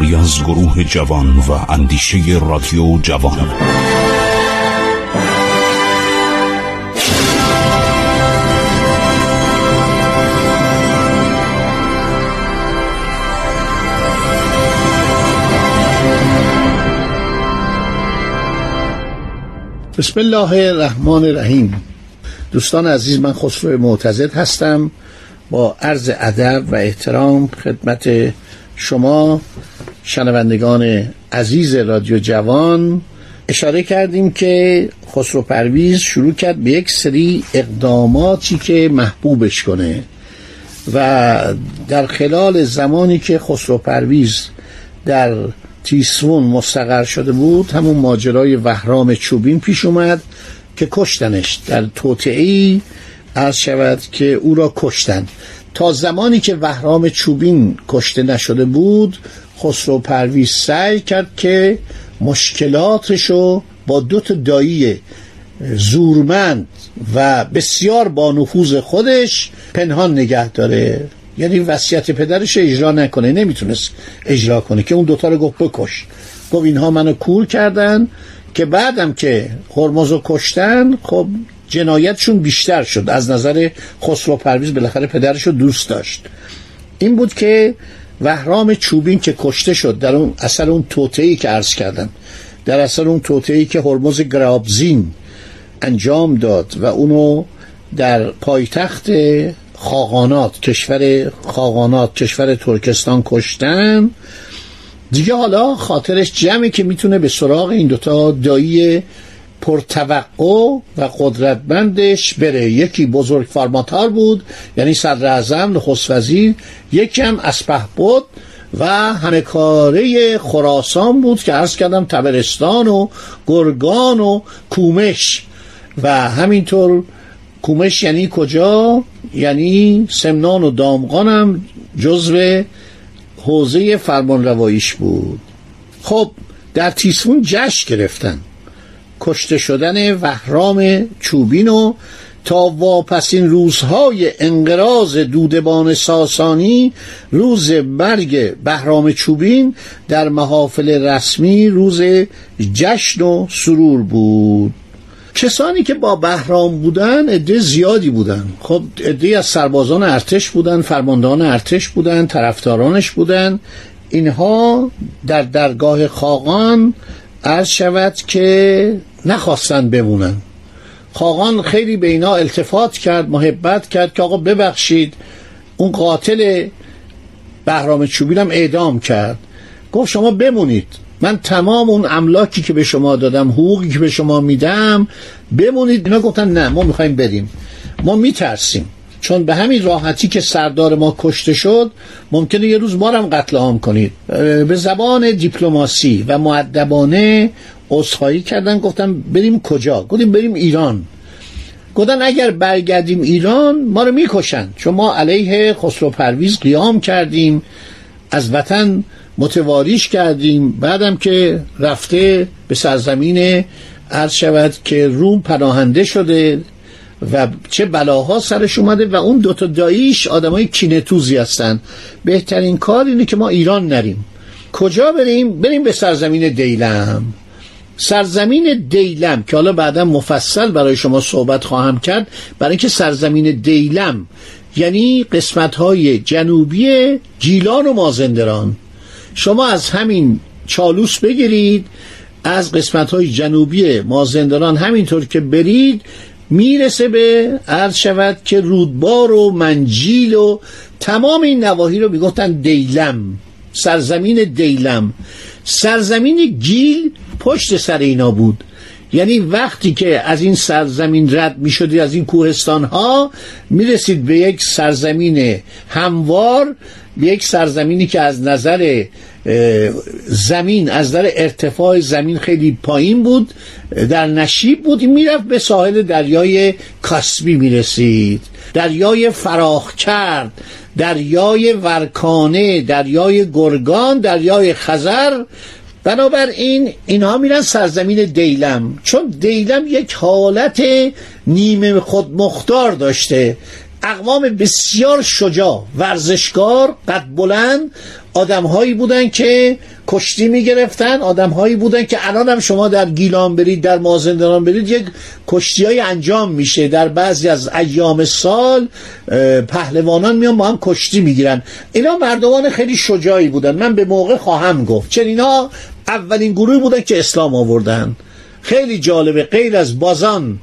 کاری از گروه جوان و اندیشه رادیو جوان. بسم الله الرحمن الرحیم. دوستان عزیز من خسرو معتزد هستم. با عرض ادب و احترام خدمت شما شنوندگان عزیز رادیو جوان اشاره کردیم که خسرو پرویز شروع کرد به یک سری اقداماتی که محبوبش کنه و در خلال زمانی که خسرو پرویز در تیسفون مستقر شده بود همون ماجرای وهرام چوبین پیش اومد که کشتنش در توطعی عرض شود که او را کشتن. تا زمانی که وهرام چوبین کشته نشده بود خسرو پرویز سعی کرد که مشکلاتشو با دو تا دایی زورمند و بسیار با نفوذ خودش پنهان نگه داره. یعنی وصیت پدرش اجرا نکنه نمی‌تونست اجرا کنه که اون دوتا رو گفت بکش. گفت اینها منو کور کردن که بعدم که هرمزو کشتن خب جنایتشون بیشتر شد. از نظر خسرو پرویز بالاخره پدرش رو دوست داشت. این بود که وهرام چوبین که کشته شد در اون اثر اون توطئه‌ای که عرض کردم در اثر اون توطئه‌ای که هرمز گرابزین انجام داد و اونو در پایتخت خاقانات کشور خاقانات کشور ترکستان کشتن. دیگه حالا خاطرش جمعی که می‌تونه به سراغ این دوتا دایی پرتوقع و قدرتمندش بره. یکی بزرگ فرماتار بود یعنی صدر اعظم نخست وزیر. یکی هم اسپه بود و همه کاره خراسان بود که عرض کردم تبرستان و گرگان و کومش. و همینطور کومش یعنی کجا؟ یعنی سمنان و دامغان هم جزو حوزه فرمان رواییش بود. خب در تیسفون جشن گرفتن. کشته شدن وهرام چوبین و تا واپسین روزهای انقراض دودبان ساسانی روز مرگ بهرام چوبین در محافل رسمی روز جشن و سرور بود. کسانی که با بهرام بودن عده زیادی بودن. خب عده از سربازان ارتش بودن فرماندهان ارتش بودن طرفدارانش بودن. اینها در درگاه خاقان عرض شود که نخواستن بمونن. خاقان خیلی به اینا التفات کرد محبت کرد که آقا ببخشید اون قاتل بهرام چوبینم اعدام کرد. گفت شما بمونید. من تمام اون املاکی که به شما دادم حقوقی که به شما میدم بمونید. اینا گفتن نه ما می‌خوایم بریم. ما میترسیم. چون به همین راحتی که سردار ما کشته شد ممکنه یه روز ما هم قتل عام کنید. به زبان دیپلماسی و معدبانه عذرخواهی کردن گفتم بریم کجا؟ گفتیم بریم ایران. گفتن اگر برگردیم ایران ما رو می‌کشن. چون ما علیه خسرو پرویز قیام کردیم از وطن متواریش کردیم. بعدم که رفته به سرزمین عرض شود که روم پناهنده شده. و چه بلاها سرش اومده و اون دوتا داییش آدمای کینتوزی هستن. بهترین کار اینه که ما ایران نریم. کجا بریم؟ بریم به سرزمین دیلم. سرزمین دیلم که حالا بعدا مفصل برای شما صحبت خواهم کرد برای اینکه سرزمین دیلم یعنی قسمت های جنوبی جیلان و مازندران. شما از همین چالوس بگیرید از قسمت های جنوبی مازندران همینطور که برید می‌رسه به عرض شود که رودبار و منجیل و تمام این نواحی رو می‌گفتن دیلم سرزمین دیلم. سرزمین گیل پشت سر اینا بود. یعنی وقتی که از این سرزمین رد می شدی از این کوهستان ها می رسید به یک سرزمین هموار به یک سرزمینی که از نظر زمین از نظر ارتفاع زمین خیلی پایین بود در نشیب بود می‌رفت به ساحل دریای کاسبی می‌رسید. دریای فراخ کرد دریای ورکانه دریای گرگان دریای خزر بنابراین اینها میرن سرزمین دیلم. چون دیلم یک حالت نیمه خود مختار داشته. اقوام بسیار شجاع ورزشکار قد بلند آدم هایی بودن که کشتی می‌گرفتن آدم هایی بودن که الان هم شما در گیلان برید در مازندران برید یک کشتی های انجام میشه. در بعضی از ایام سال پهلوانان میان با هم کشتی می‌گیرن. اینا مردمان خیلی شجاعی بودن. من به موقع خواهم گفت. چون اینا اولین گروهی بودن که اسلام آوردن. خیلی جالبه. غیر از بازان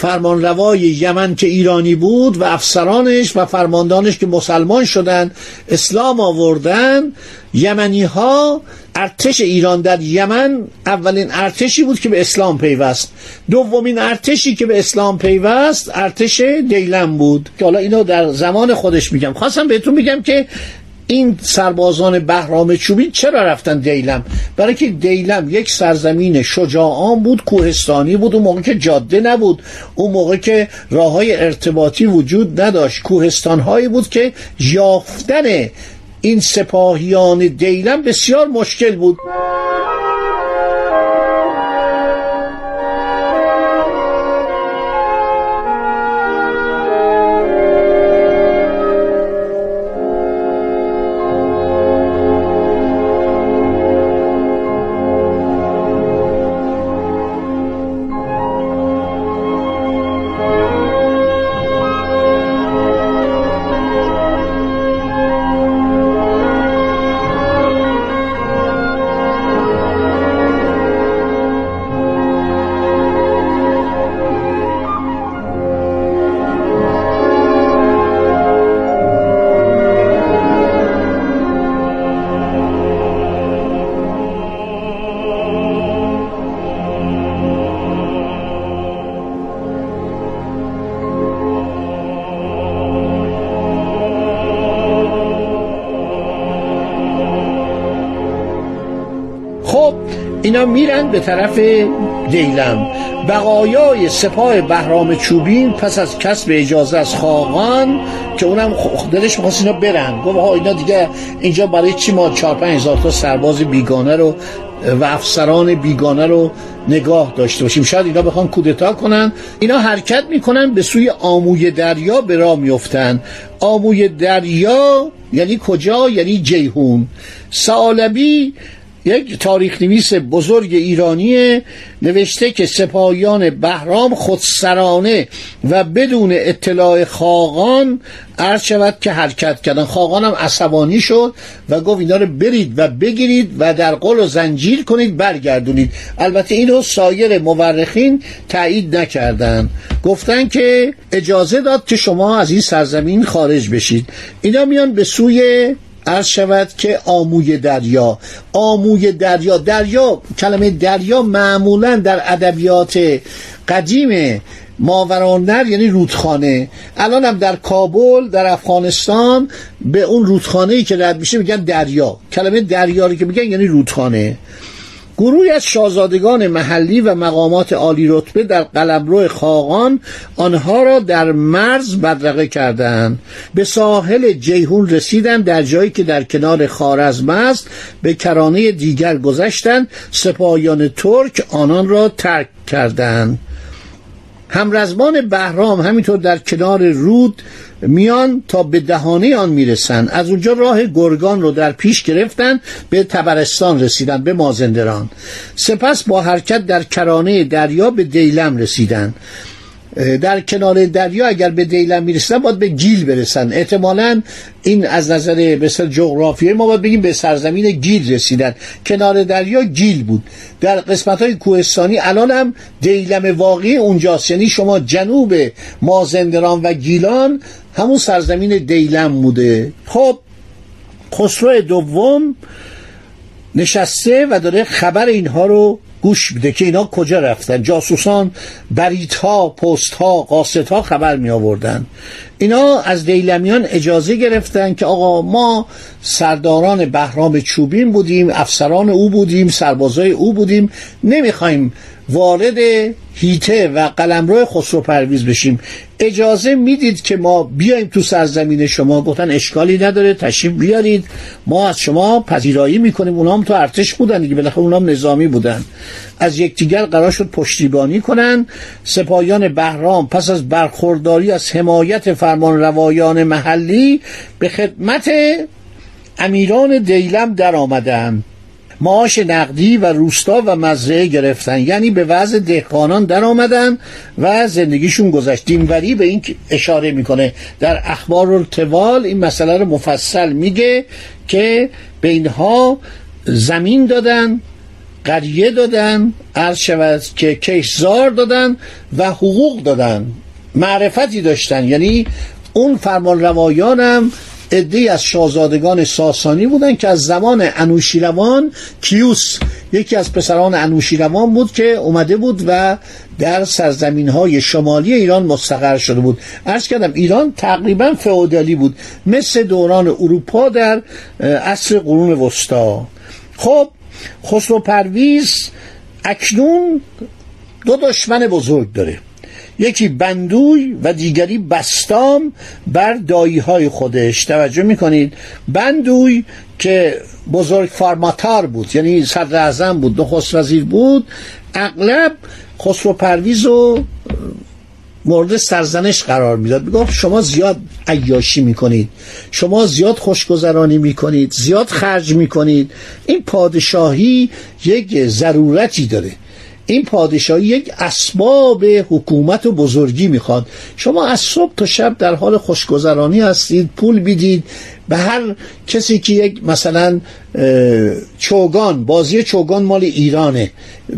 فرمانروای یمن که ایرانی بود و افسرانش و فرماندانش که مسلمان شدن اسلام آوردن یمنی ها ارتش ایران در یمن اولین ارتشی بود که به اسلام پیوست. دومین ارتشی که به اسلام پیوست ارتش دیلم بود. که حالا اینو در زمان خودش میگم. خواستم بهتون میگم که این سربازان بهرام چوبی چرا رفتن دیلم؟ برای که دیلم یک سرزمین شجاعان بود کوهستانی بود اون موقع که جاده نبود. اون موقع که راه های ارتباطی وجود نداشت. کوهستان هایی بود که یافتن این سپاهیان دیلم بسیار مشکل بود. اینا میرن به طرف دیلم. بقایای سپاه بهرام چوبین پس از کسب اجازه از خاقان که اونم دلش می‌خواست اینا برن. گفت اینا دیگه اینجا برای چی ما چار پنج هزار تا سرباز بیگانه رو و افسران بیگانه رو نگاه داشته باشیم؟ شاید اینا بخوان کودتا کنن. اینا حرکت می‌کنن به سوی آموی دریا به راه میفتن آموی دریا یعنی کجا؟ یعنی جیهون. سالبی یک تاریخ نویس بزرگ ایرانی نوشته که سپاهیان بهرام خودسرانه و بدون اطلاع خاقان عرض شود که حرکت کردن. خاقان هم عصبانی شد و گفت اینا رو برید و بگیرید و در قل و زنجیر کنید برگردونید. البته اینو سایر مورخین تایید نکردن. گفتن که اجازه داد که شما از این سرزمین خارج بشید. اینا میان به سوی عرض شود که آموی دریا آموی دریا. دریا کلمه دریا معمولا در ادبیات قدیم ماورانر یعنی رودخانه. الان هم در کابل در افغانستان به اون رودخانه ای که رد میشه میگن دریا. کلمه دریا که میگن یعنی رودخانه. گروهی از شاهزادگان محلی و مقامات عالی رتبه در قلمرو خاقان آنها را در مرز بدرقه کردند به ساحل جیهون رسیدند در جایی که در کنار خارزم است. به کرانه دیگر گذشتند. سپاهیان ترک آنان را ترک کردند همرزمان بهرام همینطور در کنار رود میان تا به دهانه آن می‌رسن. از اونجا راه گرگان رو در پیش گرفتن به تبرستان رسیدن به مازندران. سپس با حرکت در کرانه دریا به دیلم رسیدن. در کنار دریا اگر به دیلم می‌رسن باید به گیل برسن. احتمالا این از نظر مثل جغرافیایی ما باید بگیم به سرزمین گیل رسیدن. کنار دریا گیل بود. در قسمت های کوهستانی الان هم دیلم واقعی اونجاست یعنی شما جنوب مازندران و گیلان همون سرزمین دیلم بوده. خب خسرو دوم نشسته و داره خبر اینها رو گوش میده که اینا کجا رفتن؟ جاسوسان بریت ها پست ها قاست ها خبر می آوردن اینا از دیلمیان اجازه گرفتن که آقا ما سرداران بهرام چوبین بودیم افسران او بودیم سربازای او بودیم. نمی‌خوایم وارد هیته و قلمرو خسرو پرویز بشیم. اجازه می‌دید که ما بیایم تو سرزمین شما. گفتن اشکالی نداره تشریف بیارید. ما از شما پذیرایی می‌کنیم. اونا هم تو ارتش بودن دیگه. بالاخره اونا هم نظامی بودن. از یکدیگر قرار شد پشتیبانی کنن. سپاهیان بهرام پس از برخورداری از حمایت فرمان روایان محلی به خدمت امیران دیلم در آمدن معاش نقدی و روستا و مزرعه گرفتن. یعنی به وضع دهقانان در آمدن و زندگیشون گذشت. دینوری به این اشاره می‌کنه. در اخبار التوال این مسئله رو مفصل میگه که به اینها زمین دادن قریه دادن عرض شود که کشزار دادن و حقوق دادن. معرفتی داشتن. یعنی اون فرمان روایانم ادهی از شاهزادگان ساسانی بودن که از زمان انوشیروان کیوس یکی از پسران انوشیروان بود که اومده بود و در سرزمین های شمالی ایران مستقر شده بود. ارز کردم ایران تقریبا فئودالی بود مثل دوران اروپا در عصر قرون وسطا. خب خسرو پرویز اکنون دو دشمن بزرگ داره. یکی بندوی و دیگری بستام بر دایی های خودش. توجه می‌کنید؟ بندوی که بزرگ فارماتار بود یعنی صدر بود نخست وزیر بود اغلب خسرو پرویز و مورد سرزنش قرار می‌داد. می‌گفت شما زیاد عیاشی می‌کنید شما زیاد خوشگذرانی می‌کنید زیاد خرج می‌کنید. این پادشاهی یک ضرورتی داره. این پادشاهی یک اسباب حکومت و بزرگی می‌خواد. شما از صبح تا شب در حال خوشگذرانی هستید پول بیدید به هر کسی که یک مثلا چوگان بازی چوگان مال ایرانه.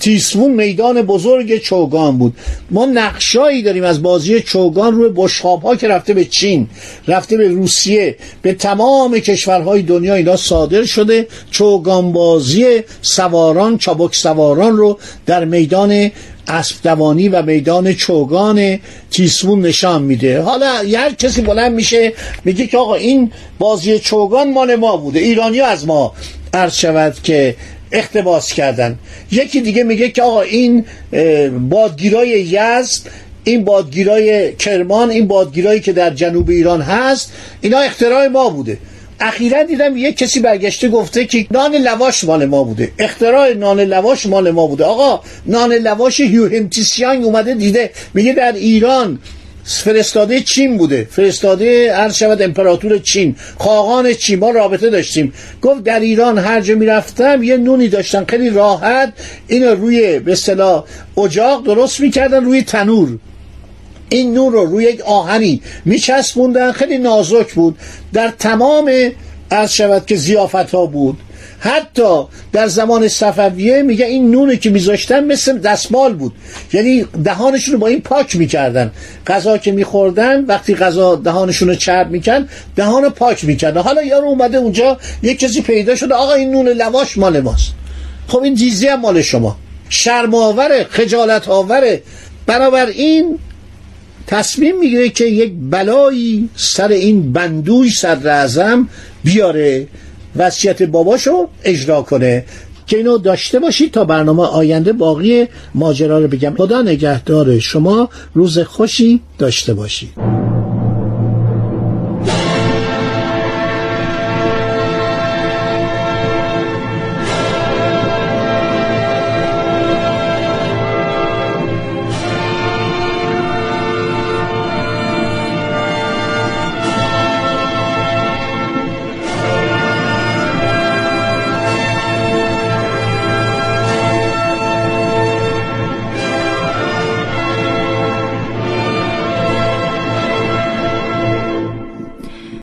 تیسمون میدان بزرگ چوگان بود. ما نقشایی داریم از بازی چوگان روی بشخاب ها که رفته به چین رفته به روسیه به تمام کشورهای دنیا اینا صادر شده. چوگان بازی سواران چابک سواران رو در میدان اسب دوانی و میدان چوگان تیسمون نشان میده. حالا هر کسی بلند میشه میگه که آقا این بازی چوگان مال ما بوده. ایرانی از ما عرض شود که اختباس کردن. یکی دیگه میگه که آقا این بادگیرای یزد این بادگیرای کرمان این بادگیرایی که در جنوب ایران هست اینا اختراع ما بوده. اخیرا دیدم یک کسی برگشته گفته که نان لواش مال ما بوده. اختراع نان لواش مال ما بوده. آقا نان لواش هیوهمتیسیان اومده دیده. میگه در ایران فرستاده چین بوده. فرستاده عرض شود امپراتور چین خاقان چین. ما رابطه داشتیم. گفت در ایران هر جا می‌رفتم یه نونی داشتن. خیلی راحت اینو روی به اصطلاح اجاق درست می‌کردن روی تنور. این نور رو روی یک آهنی میچسبوندن. خیلی نازک بود. در تمام از شود که زیافت ها بود. حتی در زمان صفویه میگه این نونی که میذاشتن مثل دستمال بود. یعنی دهانشون رو با این پاک می‌کردن. غذا که میخوردن وقتی غذا دهانشون رو چرب می‌کرد دهان رو پاک می‌کردن حالا یارو اومده اونجا یک کسی پیدا شده آقا این نون لواش مال ماست. خب این جیزی هم مال شما. شرم آوره خجالت آوره این تصمیم می‌گیره که یک بلایی سر این بندوی صدر اعظم بیاره وصیت باباشو اجرا کنه. که اینو داشته باشید تا برنامه آینده باقی ماجرا رو بگم. خدا نگهدار شما روز خوشی داشته باشید.